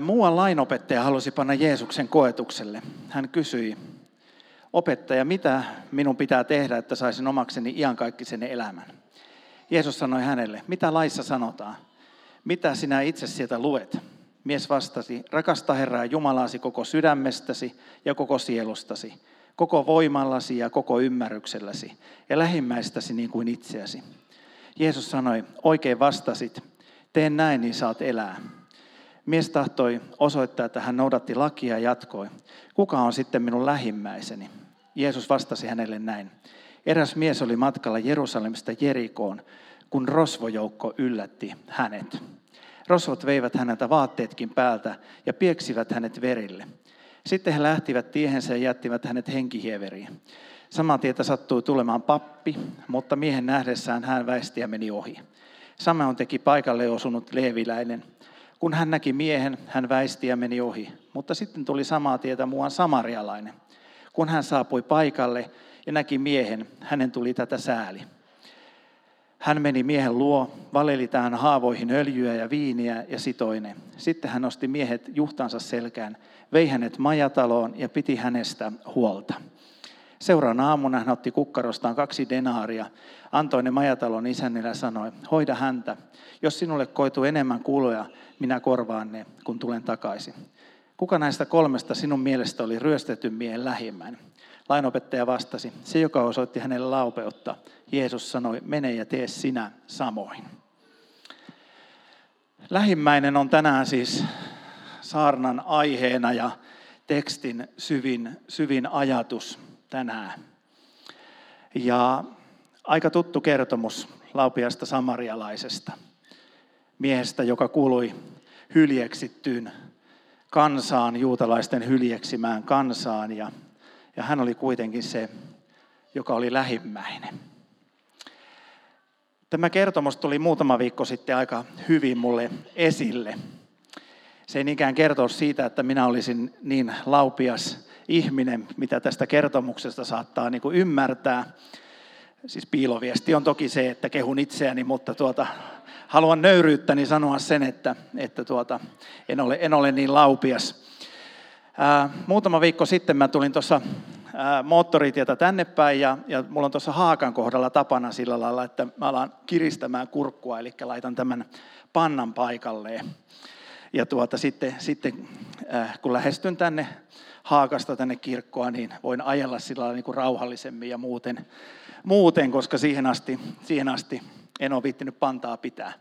Muuan lainopettaja halusi panna Jeesuksen koetukselle. Hän kysyi, opettaja, mitä minun pitää tehdä, että saisin omakseni iankaikkisen elämän? Jeesus sanoi hänelle, mitä laissa sanotaan? Mitä sinä itse sieltä luet? Mies vastasi, rakasta Herraa Jumalaasi koko sydämestäsi ja koko sielustasi, koko voimallasi ja koko ymmärrykselläsi ja lähimmäistäsi niin kuin itseäsi. Jeesus sanoi, oikein vastasit, tee näin, niin saat elää. Mies tahtoi osoittaa, että hän noudatti lakia ja jatkoi. Kuka on sitten minun lähimmäiseni? Jeesus vastasi hänelle näin. Eräs mies oli matkalla Jerusalemista Jerikoon, kun rosvojoukko yllätti hänet. Rosvot veivät häneltä vaatteetkin päältä ja pieksivät hänet verille. Sitten he lähtivät tiehensä ja jättivät hänet henkihieveriin. Samaa tietä sattui tulemaan pappi, mutta miehen nähdessään hän väisti ja meni ohi. Samoin teki paikalle osunut leeviläinen. Kun hän näki miehen, hän väisti ja meni ohi. Mutta sitten tuli samaa tietä muuan samarialainen. Kun hän saapui paikalle ja näki miehen, hänen tuli tätä sääli. Hän meni miehen luo, valeli tähän haavoihin öljyä ja viiniä ja sitoinen. Sitten hän nosti miehet juhtansa selkään, vei hänet majataloon ja piti hänestä huolta. Seuraavana aamuna hän otti kukkarostaan kaksi denaaria, antoi ne majatalon isännille ja sanoi, hoida häntä. Jos sinulle koituu enemmän kuluja, minä korvaan ne, kun tulen takaisin. Kuka näistä kolmesta sinun mielestä oli ryöstetty miehen lähimmäinen? Lainopettaja vastasi, se joka osoitti hänelle laupeutta. Jeesus sanoi, mene ja tee sinä samoin. Lähimmäinen on tänään siis saarnan aiheena ja tekstin syvin, syvin ajatus tänään. Ja aika tuttu kertomus laupiasta samarialaisesta miehestä, joka kuului hyljeksittyyn kansaan, juutalaisten hyljeksimään kansaan. Ja, ja hän oli kuitenkin se, joka oli lähimmäinen. Tämä kertomus tuli muutama viikko sitten aika hyvin mulle esille. Se ei niinkään kertoa siitä, että minä olisin niin laupias ihminen, mitä tästä kertomuksesta saattaa niin kuin ymmärtää. Siis piiloviesti on toki se, että kehun itseäni, mutta tuota, haluan nöyryyttäni sanoa sen, että, että tuota, en, ole, en ole niin laupias. Ää, muutama viikko sitten mä tulin tuossa moottoritietä tänne päin ja, ja mulla on tuossa Haakan kohdalla tapana sillä lailla, että mä alan kiristämään kurkkua, eli laitan tämän pannan paikalleen. Ja tuota, sitten, sitten äh, kun lähestyn tänne Haakasta tänne kirkkoa, niin voin ajella sillä lailla niin kuin rauhallisemmin ja muuten, muuten koska siihen asti, siihen asti en ole viittinyt pantaa pitää.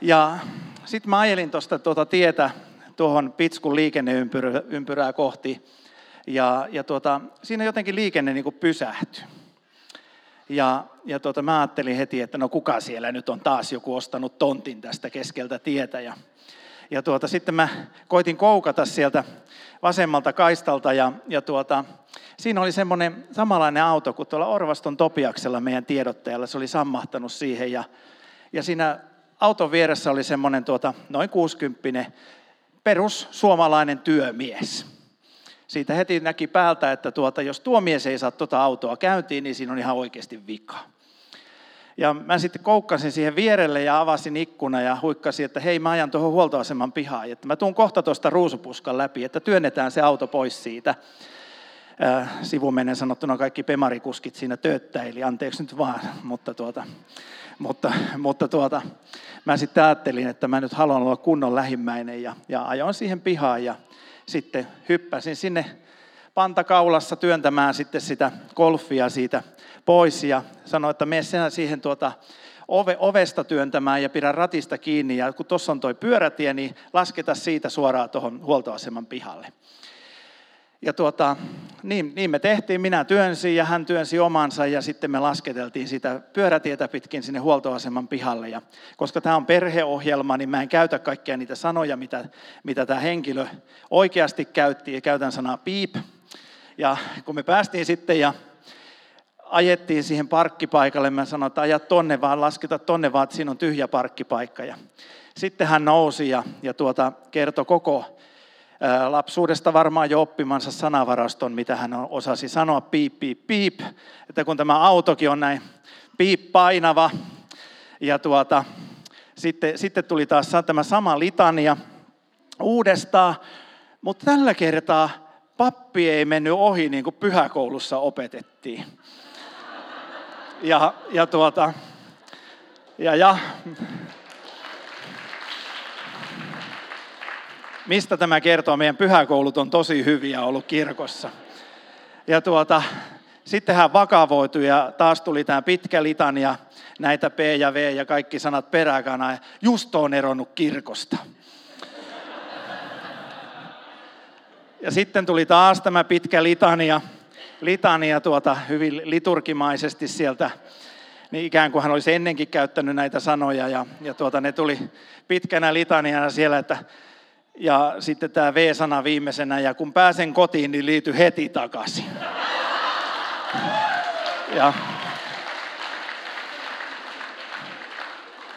Ja sitten mä ajelin tuosta tuota tietä tuohon Pitskun liikenneympyrää kohti. Ja, ja tuota, siinä jotenkin liikenne niin kuin pysähtyi. Ja, ja tuota, mä ajattelin heti, että no kuka siellä nyt on taas joku ostanut tontin tästä keskeltä tietä. Ja, ja tuota, sitten mä koitin koukata sieltä vasemmalta kaistalta ja, ja tuota, siinä oli semmoinen samanlainen auto kuin tuolla Orvaston Topiaksella meidän tiedottajalla. Se oli sammahtanut siihen ja, ja siinä auton vieressä oli semmoinen tuota, noin 60 perus suomalainen työmies. Siitä heti näki päältä, että tuota, jos tuo mies ei saa tuota autoa käyntiin, niin siinä on ihan oikeasti vika. Ja mä sitten koukkasin siihen vierelle ja avasin ikkuna ja huikkasin, että hei mä ajan tuohon huoltoaseman pihaan, että mä tuun kohta tuosta ruusupuskan läpi, että työnnetään se auto pois siitä. Sivumennen sanottuna kaikki pemarikuskit siinä tööttäili, anteeksi nyt vaan, mutta, tuota, mutta, mutta tuota, mä sitten ajattelin, että mä nyt haluan olla kunnon lähimmäinen ja, ja ajoin siihen pihaan ja sitten hyppäsin sinne pantakaulassa työntämään sitten sitä golfia siitä pois ja sanoi, että mene sinä siihen tuota ove, ovesta työntämään ja pidä ratista kiinni ja kun tuossa on toi pyörätie, niin lasketa siitä suoraan tuohon huoltoaseman pihalle. Ja tuota, niin, niin me tehtiin, minä työnsin ja hän työnsi omansa ja sitten me lasketeltiin sitä pyörätietä pitkin sinne huoltoaseman pihalle. Ja koska tämä on perheohjelma, niin mä en käytä kaikkia niitä sanoja, mitä, mitä tämä henkilö oikeasti käytti ja käytän sanaa piip. Ja kun me päästiin sitten ja ajettiin siihen parkkipaikalle, mä sanoin, että aja tonne vaan, lasketa tonne vaan, että siinä on tyhjä parkkipaikka. Ja sitten hän nousi ja, ja tuota, kertoi koko lapsuudesta varmaan jo oppimansa sanavaraston, mitä hän osasi sanoa, piip, piip, piip, että kun tämä autokin on näin piip painava, ja tuota, sitten, sitten tuli taas tämä sama litania, uudestaan, mutta tällä kertaa pappi ei mennyt ohi niin kuin pyhäkoulussa opetettiin. Ja, ja tuota, ja, ja mistä tämä kertoo? Meidän pyhäkoulut on tosi hyviä ollut kirkossa. Ja tuota, sitten hän vakavoitui ja taas tuli tämä pitkä litania, näitä P ja V ja kaikki sanat peräkana. Ja just on eronnut kirkosta. Ja sitten tuli taas tämä pitkä litania, litania tuota, hyvin liturgimaisesti sieltä, niin ikään kuin hän olisi ennenkin käyttänyt näitä sanoja. Ja, ja tuota, ne tuli pitkänä litaniana siellä, että ja sitten tämä V-sana viimeisenä, ja kun pääsen kotiin, niin liity heti takaisin. Ja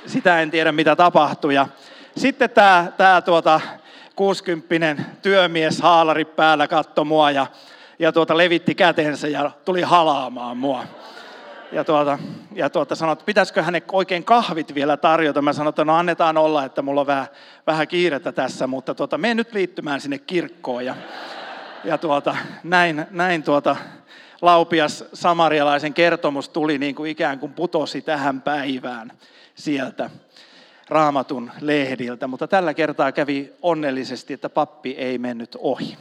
sitä en tiedä, mitä tapahtui. Ja sitten tämä, tämä tuota, 60 työmies haalari päällä katto mua ja, ja tuota, levitti kätensä ja tuli halaamaan mua. Ja, tuota, ja tuota, sanoi, että pitäisikö hänen oikein kahvit vielä tarjota. Mä sanoin, että no annetaan olla, että mulla on vähän, vähän kiirettä tässä, mutta tuota, mene nyt liittymään sinne kirkkoon. Ja, ja tuota, näin, näin tuota, laupias samarialaisen kertomus tuli niin kuin ikään kuin putosi tähän päivään sieltä raamatun lehdiltä, mutta tällä kertaa kävi onnellisesti, että pappi ei mennyt ohi.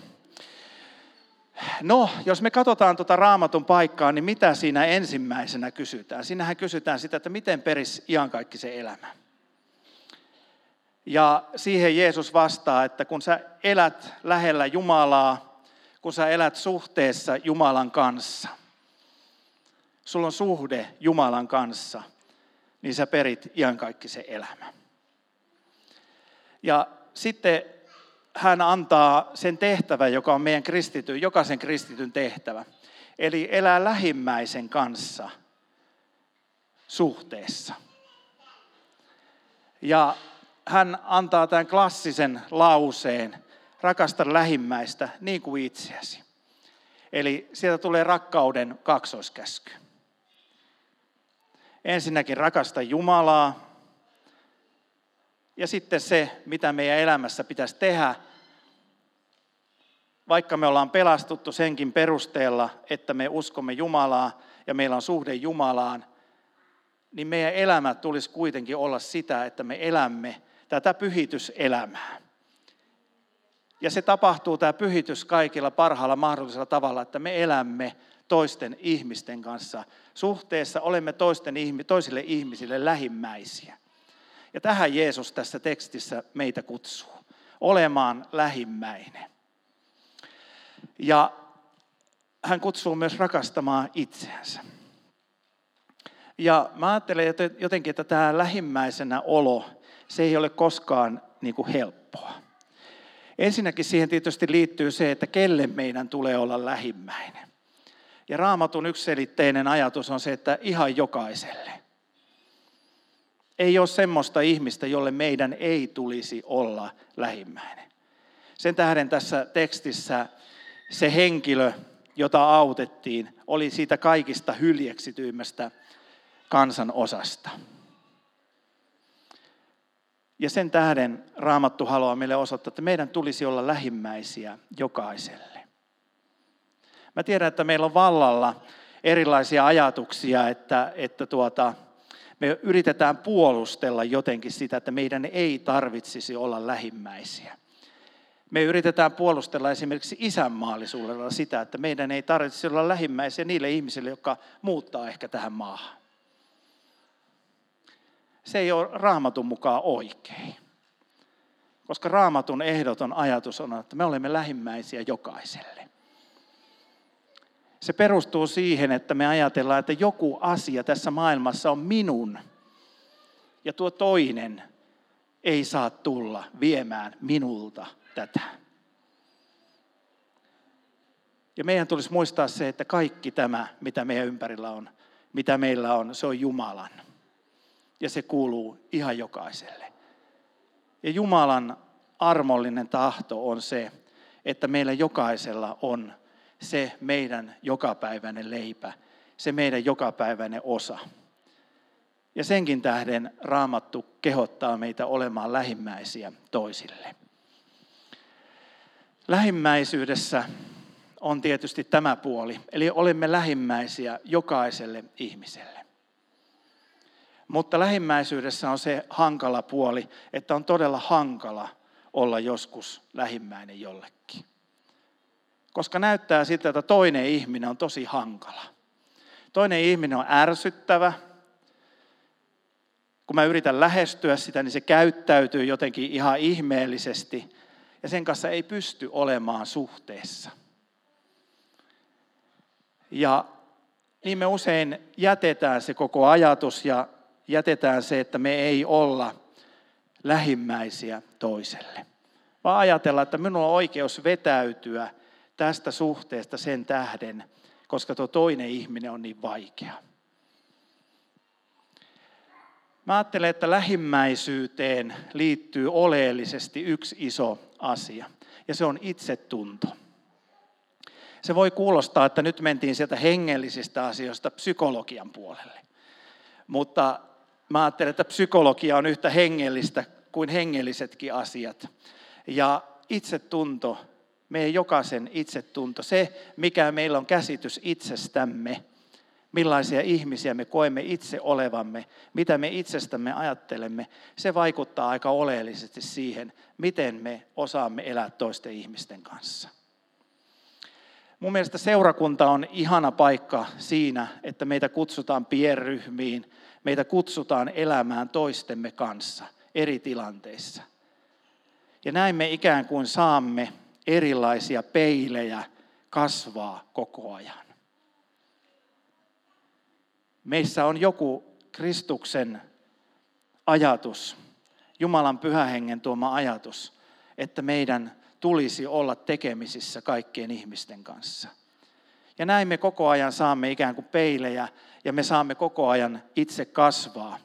No, jos me katsotaan tuota raamatun paikkaa, niin mitä siinä ensimmäisenä kysytään? Siinähän kysytään sitä, että miten peris se elämä. Ja siihen Jeesus vastaa, että kun sä elät lähellä Jumalaa, kun sä elät suhteessa Jumalan kanssa, sulla on suhde Jumalan kanssa, niin sä perit se elämä. Ja sitten hän antaa sen tehtävän, joka on meidän kristityn, jokaisen kristityn tehtävä. Eli elää lähimmäisen kanssa suhteessa. Ja hän antaa tämän klassisen lauseen, rakasta lähimmäistä niin kuin itseäsi. Eli sieltä tulee rakkauden kaksoiskäsky. Ensinnäkin rakasta Jumalaa ja sitten se, mitä meidän elämässä pitäisi tehdä, vaikka me ollaan pelastuttu senkin perusteella, että me uskomme Jumalaa ja meillä on suhde Jumalaan, niin meidän elämä tulisi kuitenkin olla sitä, että me elämme tätä pyhityselämää. Ja se tapahtuu, tämä pyhitys kaikilla parhaalla mahdollisella tavalla, että me elämme toisten ihmisten kanssa suhteessa, olemme toisten, toisille ihmisille lähimmäisiä. Ja tähän Jeesus tässä tekstissä meitä kutsuu, olemaan lähimmäinen. Ja hän kutsuu myös rakastamaan itseänsä. Ja mä ajattelen jotenkin, että tämä lähimmäisenä olo, se ei ole koskaan niin kuin helppoa. Ensinnäkin siihen tietysti liittyy se, että kelle meidän tulee olla lähimmäinen. Ja raamatun yksiselitteinen ajatus on se, että ihan jokaiselle. Ei ole semmoista ihmistä, jolle meidän ei tulisi olla lähimmäinen. Sen tähden tässä tekstissä se henkilö, jota autettiin, oli siitä kaikista hyljeksityimmästä kansan osasta. Ja sen tähden Raamattu haluaa meille osoittaa, että meidän tulisi olla lähimmäisiä jokaiselle. Mä tiedän, että meillä on vallalla erilaisia ajatuksia, että, että tuota, me yritetään puolustella jotenkin sitä, että meidän ei tarvitsisi olla lähimmäisiä. Me yritetään puolustella esimerkiksi isänmaallisuudella sitä, että meidän ei tarvitsisi olla lähimmäisiä niille ihmisille, jotka muuttaa ehkä tähän maahan. Se ei ole raamatun mukaan oikein. Koska raamatun ehdoton ajatus on, että me olemme lähimmäisiä jokaiselle. Se perustuu siihen, että me ajatellaan, että joku asia tässä maailmassa on minun. Ja tuo toinen ei saa tulla viemään minulta tätä. Ja meidän tulisi muistaa se, että kaikki tämä, mitä meidän ympärillä on, mitä meillä on, se on Jumalan. Ja se kuuluu ihan jokaiselle. Ja Jumalan armollinen tahto on se, että meillä jokaisella on se meidän jokapäiväinen leipä, se meidän jokapäiväinen osa. Ja senkin tähden raamattu kehottaa meitä olemaan lähimmäisiä toisille. Lähimmäisyydessä on tietysti tämä puoli, eli olemme lähimmäisiä jokaiselle ihmiselle. Mutta lähimmäisyydessä on se hankala puoli, että on todella hankala olla joskus lähimmäinen jollekin. Koska näyttää siltä, että toinen ihminen on tosi hankala. Toinen ihminen on ärsyttävä. Kun mä yritän lähestyä sitä, niin se käyttäytyy jotenkin ihan ihmeellisesti. Ja sen kanssa ei pysty olemaan suhteessa. Ja niin me usein jätetään se koko ajatus ja jätetään se, että me ei olla lähimmäisiä toiselle. Vaan ajatella, että minulla on oikeus vetäytyä tästä suhteesta sen tähden, koska tuo toinen ihminen on niin vaikea. Mä ajattelen, että lähimmäisyyteen liittyy oleellisesti yksi iso asia, ja se on itsetunto. Se voi kuulostaa, että nyt mentiin sieltä hengellisistä asioista psykologian puolelle. Mutta mä ajattelen, että psykologia on yhtä hengellistä kuin hengellisetkin asiat. Ja itsetunto, meidän jokaisen itsetunto, se mikä meillä on käsitys itsestämme, millaisia ihmisiä me koemme itse olevamme, mitä me itsestämme ajattelemme, se vaikuttaa aika oleellisesti siihen, miten me osaamme elää toisten ihmisten kanssa. Mun mielestä seurakunta on ihana paikka siinä, että meitä kutsutaan pienryhmiin, meitä kutsutaan elämään toistemme kanssa eri tilanteissa. Ja näin me ikään kuin saamme erilaisia peilejä kasvaa koko ajan. Meissä on joku Kristuksen ajatus, Jumalan pyhähengen tuoma ajatus, että meidän tulisi olla tekemisissä kaikkien ihmisten kanssa. Ja näin me koko ajan saamme ikään kuin peilejä ja me saamme koko ajan itse kasvaa.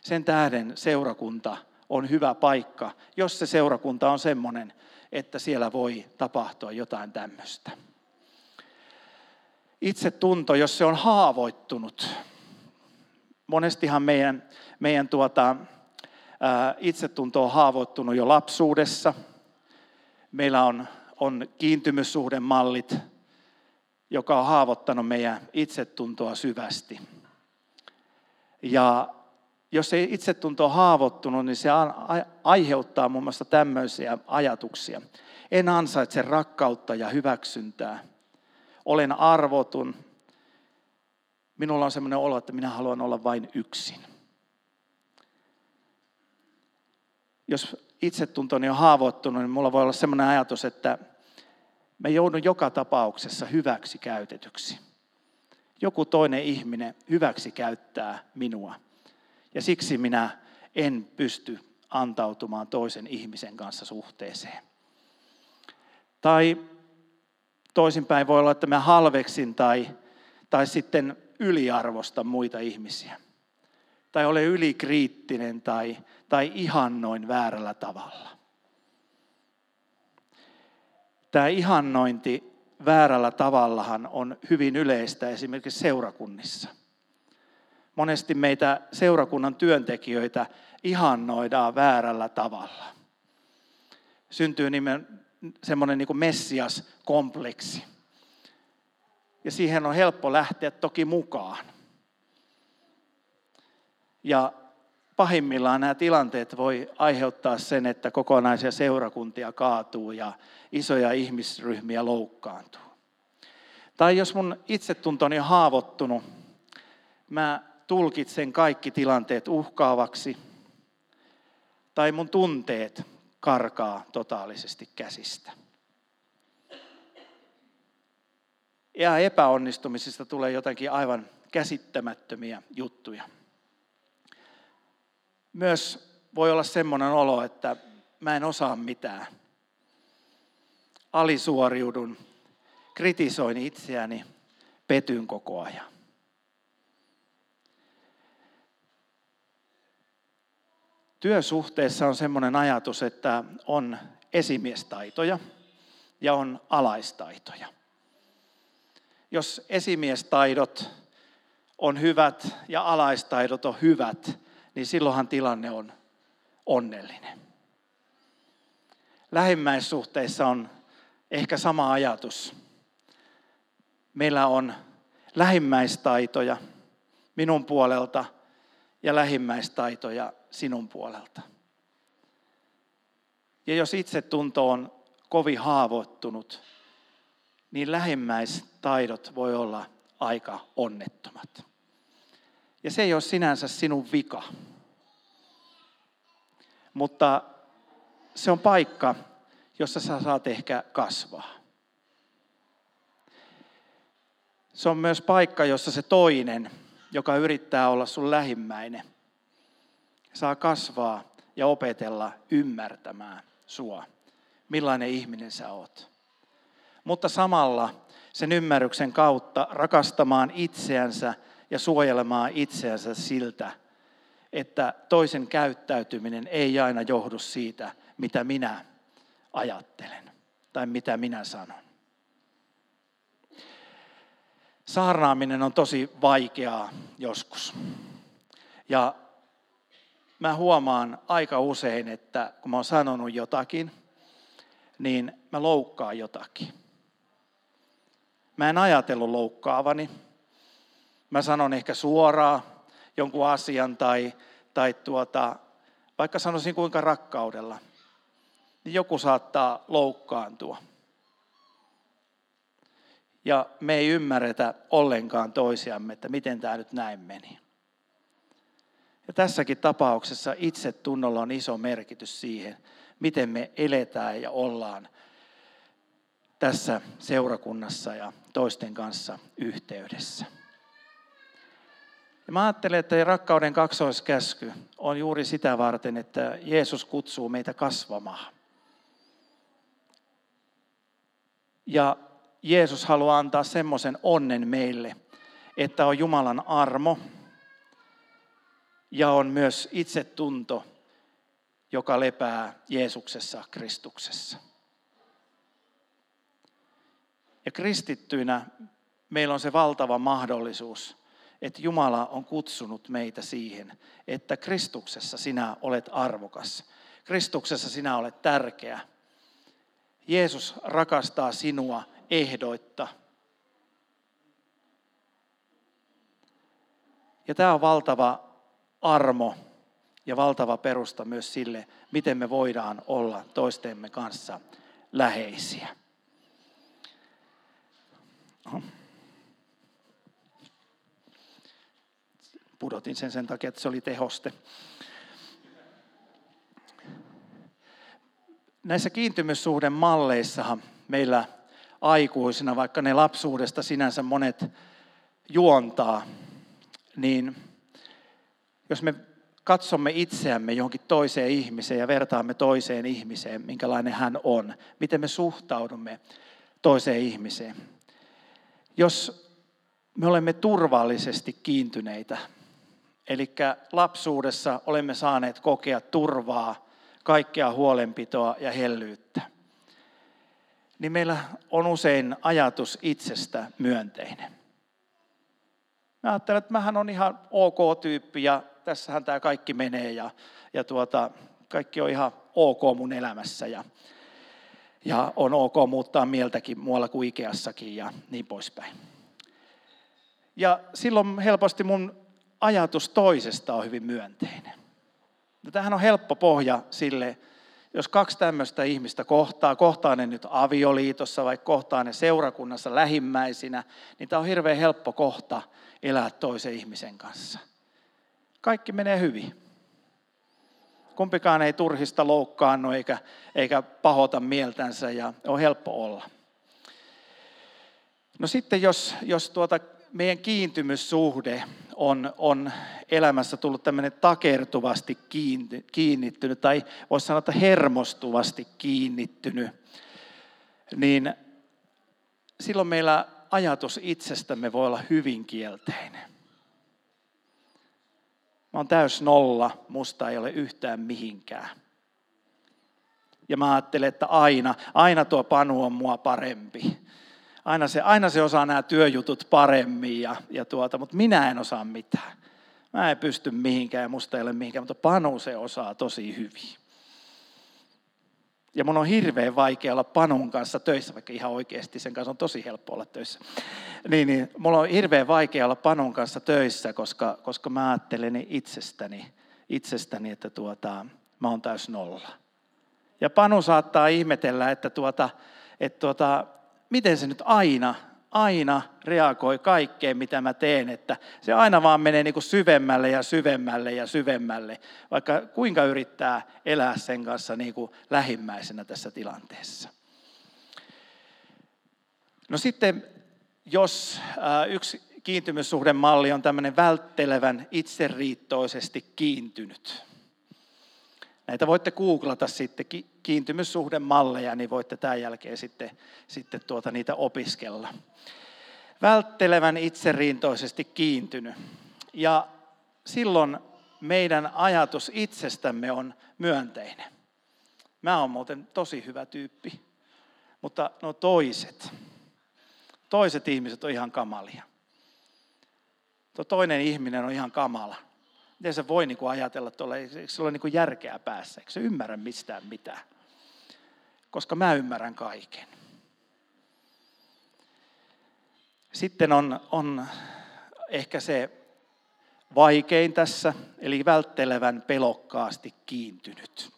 Sen tähden seurakunta on hyvä paikka, jos se seurakunta on semmoinen, että siellä voi tapahtua jotain tämmöistä. Itse tunto, jos se on haavoittunut. Monestihan meidän, meidän tuota, ää, itsetunto on haavoittunut jo lapsuudessa. Meillä on, on kiintymyssuhdemallit, joka on haavoittanut meidän itsetuntoa syvästi. Ja jos ei itsetunto ole haavoittunut, niin se aiheuttaa muun muassa tämmöisiä ajatuksia. En ansaitse rakkautta ja hyväksyntää. Olen arvotun. Minulla on sellainen olo, että minä haluan olla vain yksin. Jos itsetuntoni on haavoittunut, niin mulla voi olla sellainen ajatus, että mä joudun joka tapauksessa hyväksi käytetyksi. Joku toinen ihminen hyväksi käyttää minua. Ja siksi minä en pysty antautumaan toisen ihmisen kanssa suhteeseen. Tai toisinpäin voi olla, että mä halveksin tai, tai sitten yliarvosta muita ihmisiä. Tai ole ylikriittinen tai, tai ihannoin väärällä tavalla. Tämä ihannointi väärällä tavallahan on hyvin yleistä esimerkiksi seurakunnissa. Monesti meitä seurakunnan työntekijöitä ihannoidaan väärällä tavalla. Syntyy nimen semmoinen niin messias-kompleksi. Ja siihen on helppo lähteä toki mukaan. Ja pahimmillaan nämä tilanteet voi aiheuttaa sen, että kokonaisia seurakuntia kaatuu ja isoja ihmisryhmiä loukkaantuu. Tai jos mun itsetuntoni on haavoittunut, mä tulkitsen kaikki tilanteet uhkaavaksi, tai mun tunteet karkaa totaalisesti käsistä. Ja epäonnistumisista tulee jotenkin aivan käsittämättömiä juttuja. Myös voi olla semmoinen olo, että mä en osaa mitään. Alisuoriudun, kritisoin itseäni, petyn koko ajan. Työsuhteessa on semmoinen ajatus, että on esimiestaitoja ja on alaistaitoja. Jos esimiestaidot on hyvät ja alaistaidot on hyvät, niin silloinhan tilanne on onnellinen. Lähimmäissuhteissa on ehkä sama ajatus. Meillä on lähimmäistaitoja minun puolelta ja lähimmäistaitoja sinun puolelta. Ja jos itsetunto on kovin haavoittunut, niin lähimmäistaidot voi olla aika onnettomat. Ja se ei ole sinänsä sinun vika. Mutta se on paikka, jossa sä saat ehkä kasvaa. Se on myös paikka, jossa se toinen, joka yrittää olla sun lähimmäinen, saa kasvaa ja opetella ymmärtämään sua, millainen ihminen sä oot. Mutta samalla sen ymmärryksen kautta rakastamaan itseänsä ja suojelemaan itseänsä siltä, että toisen käyttäytyminen ei aina johdu siitä, mitä minä ajattelen tai mitä minä sanon. Saarnaaminen on tosi vaikeaa joskus. Ja mä huomaan aika usein, että kun mä oon sanonut jotakin, niin mä loukkaan jotakin. Mä en ajatellut loukkaavani. Mä sanon ehkä suoraan jonkun asian tai, tai tuota, vaikka sanoisin kuinka rakkaudella, niin joku saattaa loukkaantua. Ja me ei ymmärretä ollenkaan toisiamme, että miten tämä nyt näin meni. Ja tässäkin tapauksessa itsetunnolla on iso merkitys siihen, miten me eletään ja ollaan tässä seurakunnassa ja toisten kanssa yhteydessä. Ja mä ajattelen, että rakkauden kaksoiskäsky on juuri sitä varten, että Jeesus kutsuu meitä kasvamaan. Ja Jeesus haluaa antaa semmoisen onnen meille, että on Jumalan armo ja on myös itsetunto, joka lepää Jeesuksessa, Kristuksessa. Ja kristittyinä meillä on se valtava mahdollisuus, että Jumala on kutsunut meitä siihen, että Kristuksessa sinä olet arvokas. Kristuksessa sinä olet tärkeä. Jeesus rakastaa sinua ehdoitta. Ja tämä on valtava armo ja valtava perusta myös sille, miten me voidaan olla toistemme kanssa läheisiä. Pudotin sen sen takia, että se oli tehoste. Näissä kiintymyssuhden malleissahan meillä aikuisina, vaikka ne lapsuudesta sinänsä monet juontaa, niin jos me katsomme itseämme johonkin toiseen ihmiseen ja vertaamme toiseen ihmiseen, minkälainen hän on, miten me suhtaudumme toiseen ihmiseen. Jos me olemme turvallisesti kiintyneitä, eli lapsuudessa olemme saaneet kokea turvaa, kaikkea huolenpitoa ja hellyyttä, niin meillä on usein ajatus itsestä myönteinen. Mä ajattelen, että mähän on ihan ok tyyppi ja tässähän tämä kaikki menee ja, ja tuota, kaikki on ihan ok mun elämässä ja, ja on ok muuttaa mieltäkin muualla kuin Ikeassakin ja niin poispäin. Ja silloin helposti mun ajatus toisesta on hyvin myönteinen. Ja tämähän on helppo pohja sille, jos kaksi tämmöistä ihmistä kohtaa, kohtaa ne nyt avioliitossa vai kohtaa ne seurakunnassa lähimmäisinä, niin tämä on hirveän helppo kohta elää toisen ihmisen kanssa. Kaikki menee hyvin. Kumpikaan ei turhista loukkaannu eikä, eikä pahota mieltänsä ja on helppo olla. No sitten jos, jos tuota meidän kiintymyssuhde on, on elämässä tullut tämmöinen takertuvasti kiinnittynyt, tai voisi sanoa, että hermostuvasti kiinnittynyt, niin silloin meillä ajatus itsestämme voi olla hyvin kielteinen. Mä oon täys nolla, musta ei ole yhtään mihinkään. Ja mä ajattelen, että aina, aina tuo Panu on mua parempi aina se, aina se osaa nämä työjutut paremmin, ja, ja tuota, mutta minä en osaa mitään. Mä en pysty mihinkään ja musta ei ole mihinkään, mutta Panu se osaa tosi hyvin. Ja mun on hirveän vaikea olla Panun kanssa töissä, vaikka ihan oikeasti sen kanssa on tosi helppo olla töissä. Niin, niin mulla on hirveän vaikea olla Panun kanssa töissä, koska, koska mä ajattelen itsestäni, itsestäni että tuota, mä oon täys nolla. Ja Panu saattaa ihmetellä, että, tuota, että tuota, miten se nyt aina, aina reagoi kaikkeen, mitä mä teen, että se aina vaan menee niin kuin syvemmälle ja syvemmälle ja syvemmälle, vaikka kuinka yrittää elää sen kanssa niin kuin lähimmäisenä tässä tilanteessa. No sitten, jos äh, yksi kiintymyssuhdemalli on tämmöinen välttelevän itseriittoisesti kiintynyt, Näitä voitte googlata sitten kiintymyssuhdemalleja, niin voitte tämän jälkeen sitten, sitten tuota niitä opiskella. Välttelevän itseriintoisesti kiintynyt. Ja silloin meidän ajatus itsestämme on myönteinen. Mä oon muuten tosi hyvä tyyppi, mutta no toiset, toiset ihmiset on ihan kamalia. Tuo toinen ihminen on ihan kamala. Miten se voi niin kuin ajatella tuolla, eikö se ole niin kuin järkeä päässä, eikö se ymmärrä mistään mitään? Koska mä ymmärrän kaiken. Sitten on, on ehkä se vaikein tässä, eli välttelevän pelokkaasti kiintynyt.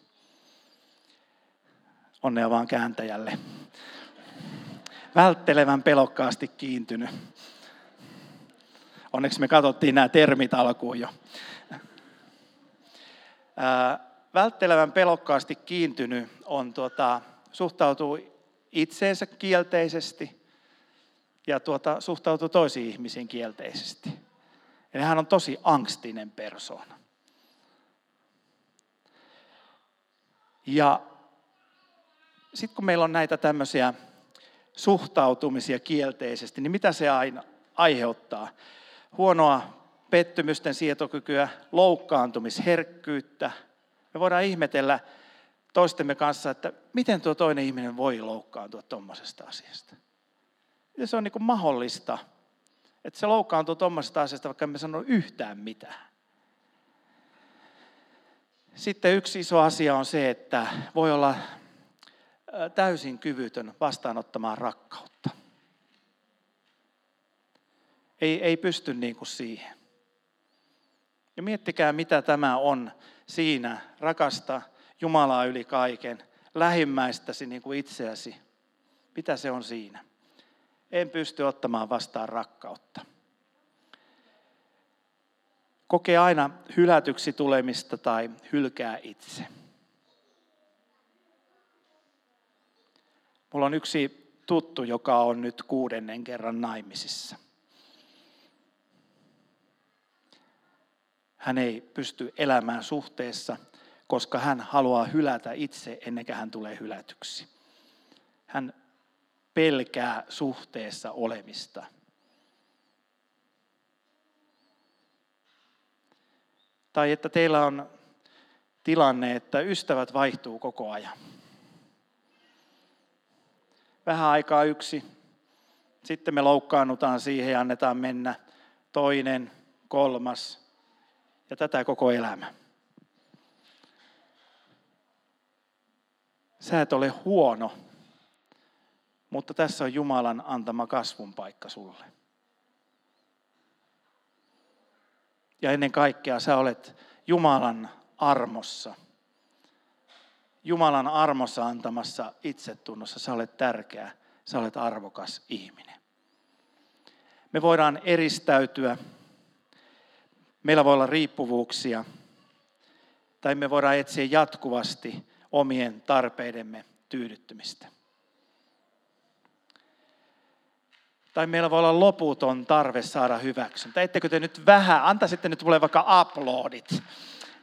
Onnea vaan kääntäjälle. Välttelevän pelokkaasti kiintynyt. Onneksi me katsottiin nämä termit alkuun jo välttelevän pelokkaasti kiintynyt on, tuota, suhtautuu itseensä kielteisesti ja tuota, suhtautuu toisiin ihmisiin kielteisesti. Eli hän on tosi angstinen persoona. Ja sitten kun meillä on näitä tämmöisiä suhtautumisia kielteisesti, niin mitä se aina aiheuttaa? Huonoa pettymysten sietokykyä, loukkaantumisherkkyyttä. Me voidaan ihmetellä toistemme kanssa, että miten tuo toinen ihminen voi loukkaantua tuommoisesta asiasta. Ja se on niin kuin mahdollista, että se loukkaantuu tuommoisesta asiasta, vaikka emme sano yhtään mitään. Sitten yksi iso asia on se, että voi olla täysin kyvytön vastaanottamaan rakkautta. Ei, ei pysty niin kuin siihen. Ja miettikää, mitä tämä on siinä, rakasta Jumalaa yli kaiken, lähimmäistäsi niin kuin itseäsi. Mitä se on siinä? En pysty ottamaan vastaan rakkautta. Kokee aina hylätyksi tulemista tai hylkää itse. Mulla on yksi tuttu, joka on nyt kuudennen kerran naimisissa – hän ei pysty elämään suhteessa, koska hän haluaa hylätä itse ennen kuin hän tulee hylätyksi. Hän pelkää suhteessa olemista. Tai että teillä on tilanne, että ystävät vaihtuu koko ajan. Vähän aikaa yksi, sitten me loukkaannutaan siihen ja annetaan mennä. Toinen, kolmas, ja tätä koko elämä. Sä et ole huono, mutta tässä on Jumalan antama kasvun paikka sulle. Ja ennen kaikkea sä olet Jumalan armossa. Jumalan armossa antamassa itsetunnossa sä olet tärkeä, sä olet arvokas ihminen. Me voidaan eristäytyä Meillä voi olla riippuvuuksia, tai me voidaan etsiä jatkuvasti omien tarpeidemme tyydyttymistä. Tai meillä voi olla loputon tarve saada hyväksyntä. Ettekö te nyt vähän, antaisitte nyt mulle vaikka uploadit,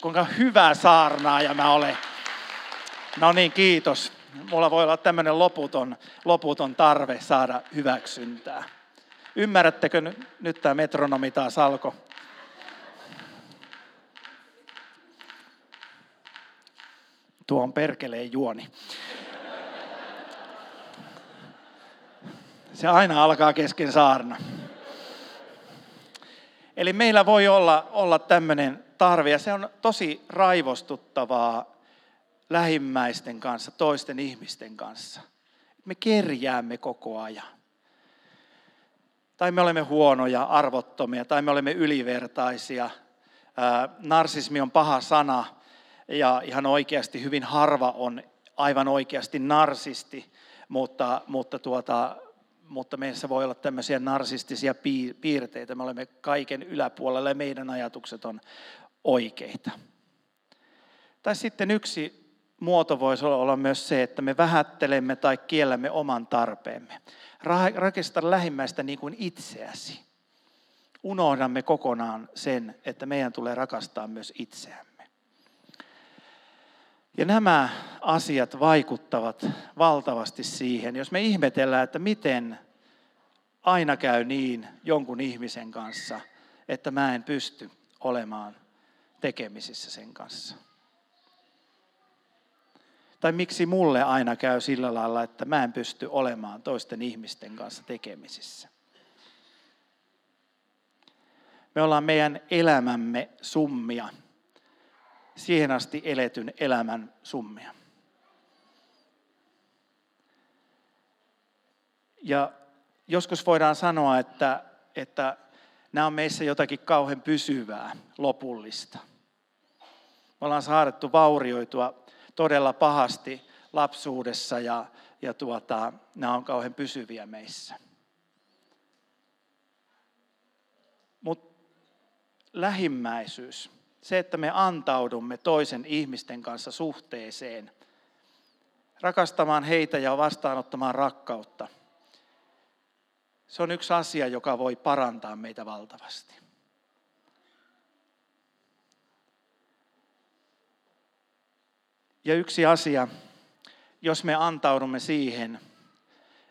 kuinka hyvä saarnaaja mä olen. No niin, kiitos. Mulla voi olla tämmöinen loputon, loputon tarve saada hyväksyntää. Ymmärrättekö nyt, nyt tämä metronomi taas alkoi? Tuo on perkeleen juoni. Se aina alkaa kesken saarna. Eli meillä voi olla, olla tämmöinen tarve, ja se on tosi raivostuttavaa lähimmäisten kanssa, toisten ihmisten kanssa. Me kerjäämme koko ajan. Tai me olemme huonoja, arvottomia, tai me olemme ylivertaisia. Narsismi on paha sana, ja ihan oikeasti hyvin harva on aivan oikeasti narsisti, mutta, mutta, tuota, mutta meissä voi olla tämmöisiä narsistisia piirteitä. Me olemme kaiken yläpuolella ja meidän ajatukset on oikeita. Tai sitten yksi muoto voisi olla myös se, että me vähättelemme tai kiellämme oman tarpeemme. Rakista lähimmäistä niin kuin itseäsi. Unohdamme kokonaan sen, että meidän tulee rakastaa myös itseämme. Ja nämä asiat vaikuttavat valtavasti siihen, jos me ihmetellään, että miten aina käy niin jonkun ihmisen kanssa, että mä en pysty olemaan tekemisissä sen kanssa. Tai miksi mulle aina käy sillä lailla, että mä en pysty olemaan toisten ihmisten kanssa tekemisissä. Me ollaan meidän elämämme summia siihen asti eletyn elämän summia. Ja joskus voidaan sanoa, että, että nämä on meissä jotakin kauhean pysyvää, lopullista. Me ollaan saadettu vaurioitua todella pahasti lapsuudessa ja, ja tuota, nämä on kauhean pysyviä meissä. Mutta lähimmäisyys, se, että me antaudumme toisen ihmisten kanssa suhteeseen, rakastamaan heitä ja vastaanottamaan rakkautta, se on yksi asia, joka voi parantaa meitä valtavasti. Ja yksi asia, jos me antaudumme siihen,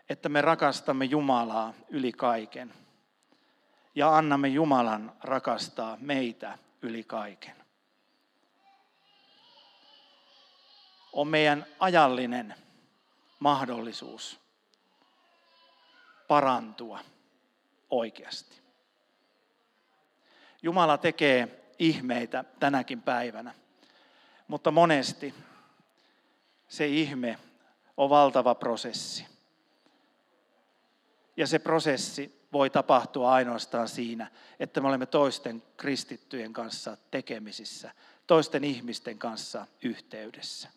että me rakastamme Jumalaa yli kaiken ja annamme Jumalan rakastaa meitä yli kaiken. On meidän ajallinen mahdollisuus parantua oikeasti. Jumala tekee ihmeitä tänäkin päivänä, mutta monesti se ihme on valtava prosessi. Ja se prosessi voi tapahtua ainoastaan siinä, että me olemme toisten kristittyjen kanssa tekemisissä, toisten ihmisten kanssa yhteydessä.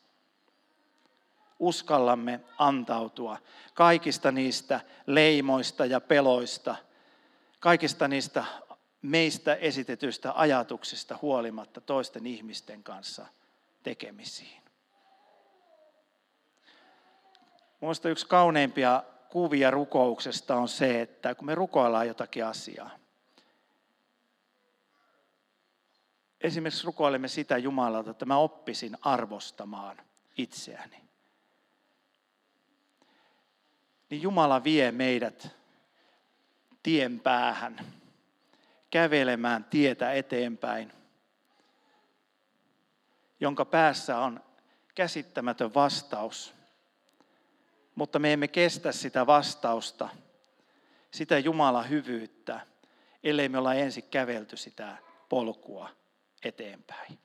Uskallamme antautua kaikista niistä leimoista ja peloista, kaikista niistä meistä esitetyistä ajatuksista huolimatta toisten ihmisten kanssa tekemisiin. Minusta yksi kauneimpia kuvia rukouksesta on se, että kun me rukoillaan jotakin asiaa, esimerkiksi rukoilemme sitä Jumalalta, että mä oppisin arvostamaan itseäni. Niin Jumala vie meidät tien päähän, kävelemään tietä eteenpäin, jonka päässä on käsittämätön vastaus – mutta me emme kestä sitä vastausta, sitä Jumalan hyvyyttä, ellei me olla ensin kävelty sitä polkua eteenpäin.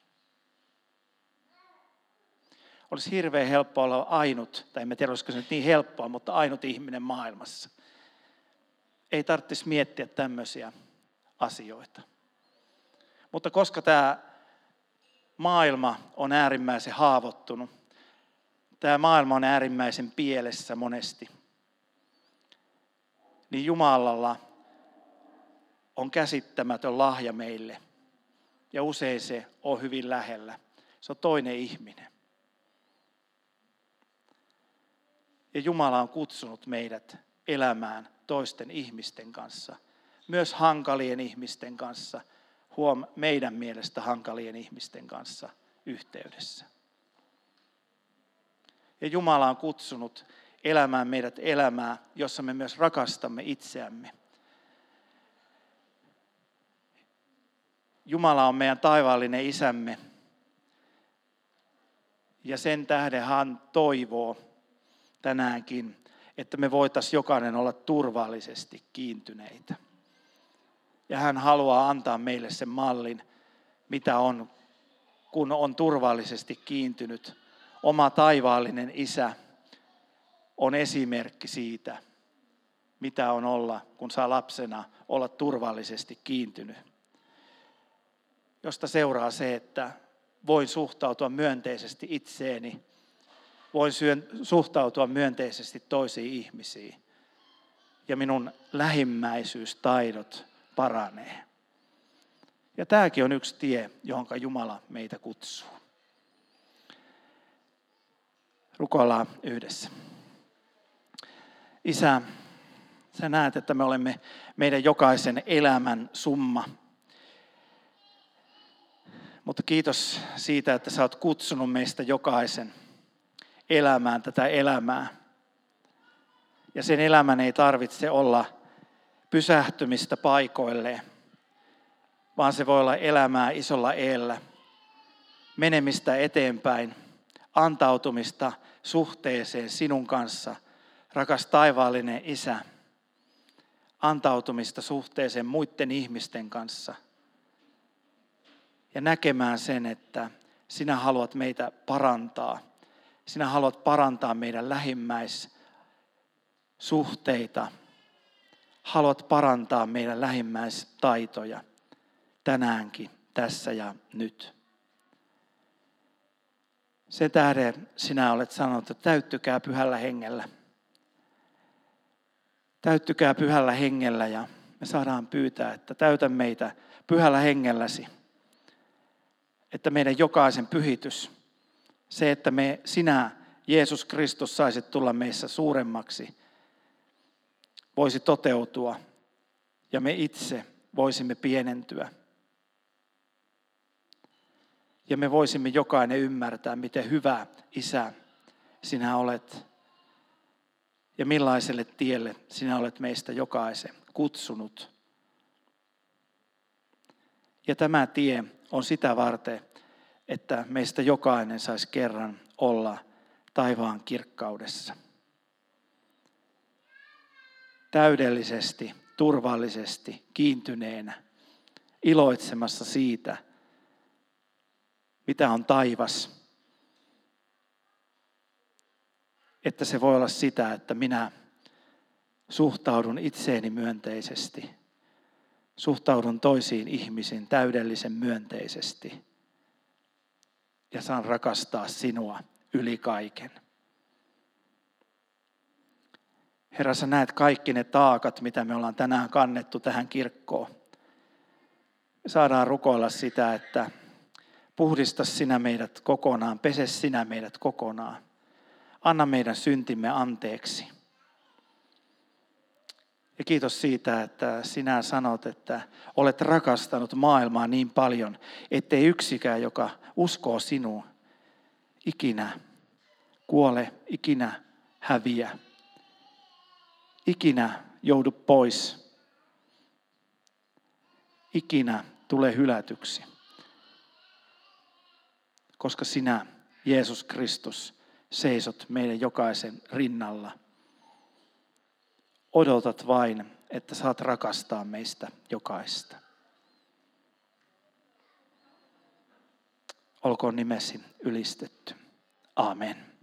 Olisi hirveän helppo olla ainut, tai en tiedä olisiko se nyt niin helppoa, mutta ainut ihminen maailmassa. Ei tarvitsisi miettiä tämmöisiä asioita. Mutta koska tämä maailma on äärimmäisen haavoittunut, tämä maailma on äärimmäisen pielessä monesti, niin Jumalalla on käsittämätön lahja meille. Ja usein se on hyvin lähellä. Se on toinen ihminen. Ja Jumala on kutsunut meidät elämään toisten ihmisten kanssa, myös hankalien ihmisten kanssa, huom meidän mielestä hankalien ihmisten kanssa yhteydessä. Ja Jumala on kutsunut elämään meidät elämää, jossa me myös rakastamme itseämme. Jumala on meidän taivaallinen isämme. Ja sen tähden hän toivoo tänäänkin, että me voitaisiin jokainen olla turvallisesti kiintyneitä. Ja hän haluaa antaa meille sen mallin, mitä on, kun on turvallisesti kiintynyt oma taivaallinen isä on esimerkki siitä, mitä on olla, kun saa lapsena olla turvallisesti kiintynyt. Josta seuraa se, että voin suhtautua myönteisesti itseeni, voin suhtautua myönteisesti toisiin ihmisiin ja minun lähimmäisyystaidot paranee. Ja tämäkin on yksi tie, johon Jumala meitä kutsuu. Rukoillaan yhdessä. Isä, sä näet, että me olemme meidän jokaisen elämän summa. Mutta kiitos siitä, että sä oot kutsunut meistä jokaisen elämään tätä elämää. Ja sen elämän ei tarvitse olla pysähtymistä paikoilleen, vaan se voi olla elämää isolla eellä, menemistä eteenpäin, antautumista suhteeseen sinun kanssa, rakas taivaallinen Isä, antautumista suhteeseen muiden ihmisten kanssa ja näkemään sen, että sinä haluat meitä parantaa. Sinä haluat parantaa meidän lähimmäissuhteita. Haluat parantaa meidän lähimmäistaitoja tänäänkin, tässä ja nyt. Sen tähden sinä olet sanonut, että täyttykää pyhällä hengellä. Täyttykää pyhällä hengellä ja me saadaan pyytää, että täytä meitä pyhällä hengelläsi. Että meidän jokaisen pyhitys, se, että me, sinä, Jeesus Kristus, saisit tulla meissä suuremmaksi, voisi toteutua ja me itse voisimme pienentyä. Ja me voisimme jokainen ymmärtää, miten hyvä isä sinä olet ja millaiselle tielle sinä olet meistä jokaisen kutsunut. Ja tämä tie on sitä varten, että meistä jokainen saisi kerran olla taivaan kirkkaudessa. Täydellisesti, turvallisesti, kiintyneenä, iloitsemassa siitä, mitä on taivas. Että se voi olla sitä, että minä suhtaudun itseeni myönteisesti. Suhtaudun toisiin ihmisiin täydellisen myönteisesti. Ja saan rakastaa sinua yli kaiken. Herra, sä näet kaikki ne taakat, mitä me ollaan tänään kannettu tähän kirkkoon. Me saadaan rukoilla sitä, että Puhdista sinä meidät kokonaan, pese sinä meidät kokonaan. Anna meidän syntimme anteeksi. Ja kiitos siitä, että sinä sanot, että olet rakastanut maailmaa niin paljon, ettei yksikään, joka uskoo sinuun, ikinä kuole, ikinä häviä, ikinä joudu pois, ikinä tule hylätyksi koska sinä, Jeesus Kristus, seisot meidän jokaisen rinnalla. Odotat vain, että saat rakastaa meistä jokaista. Olkoon nimesi ylistetty. Amen.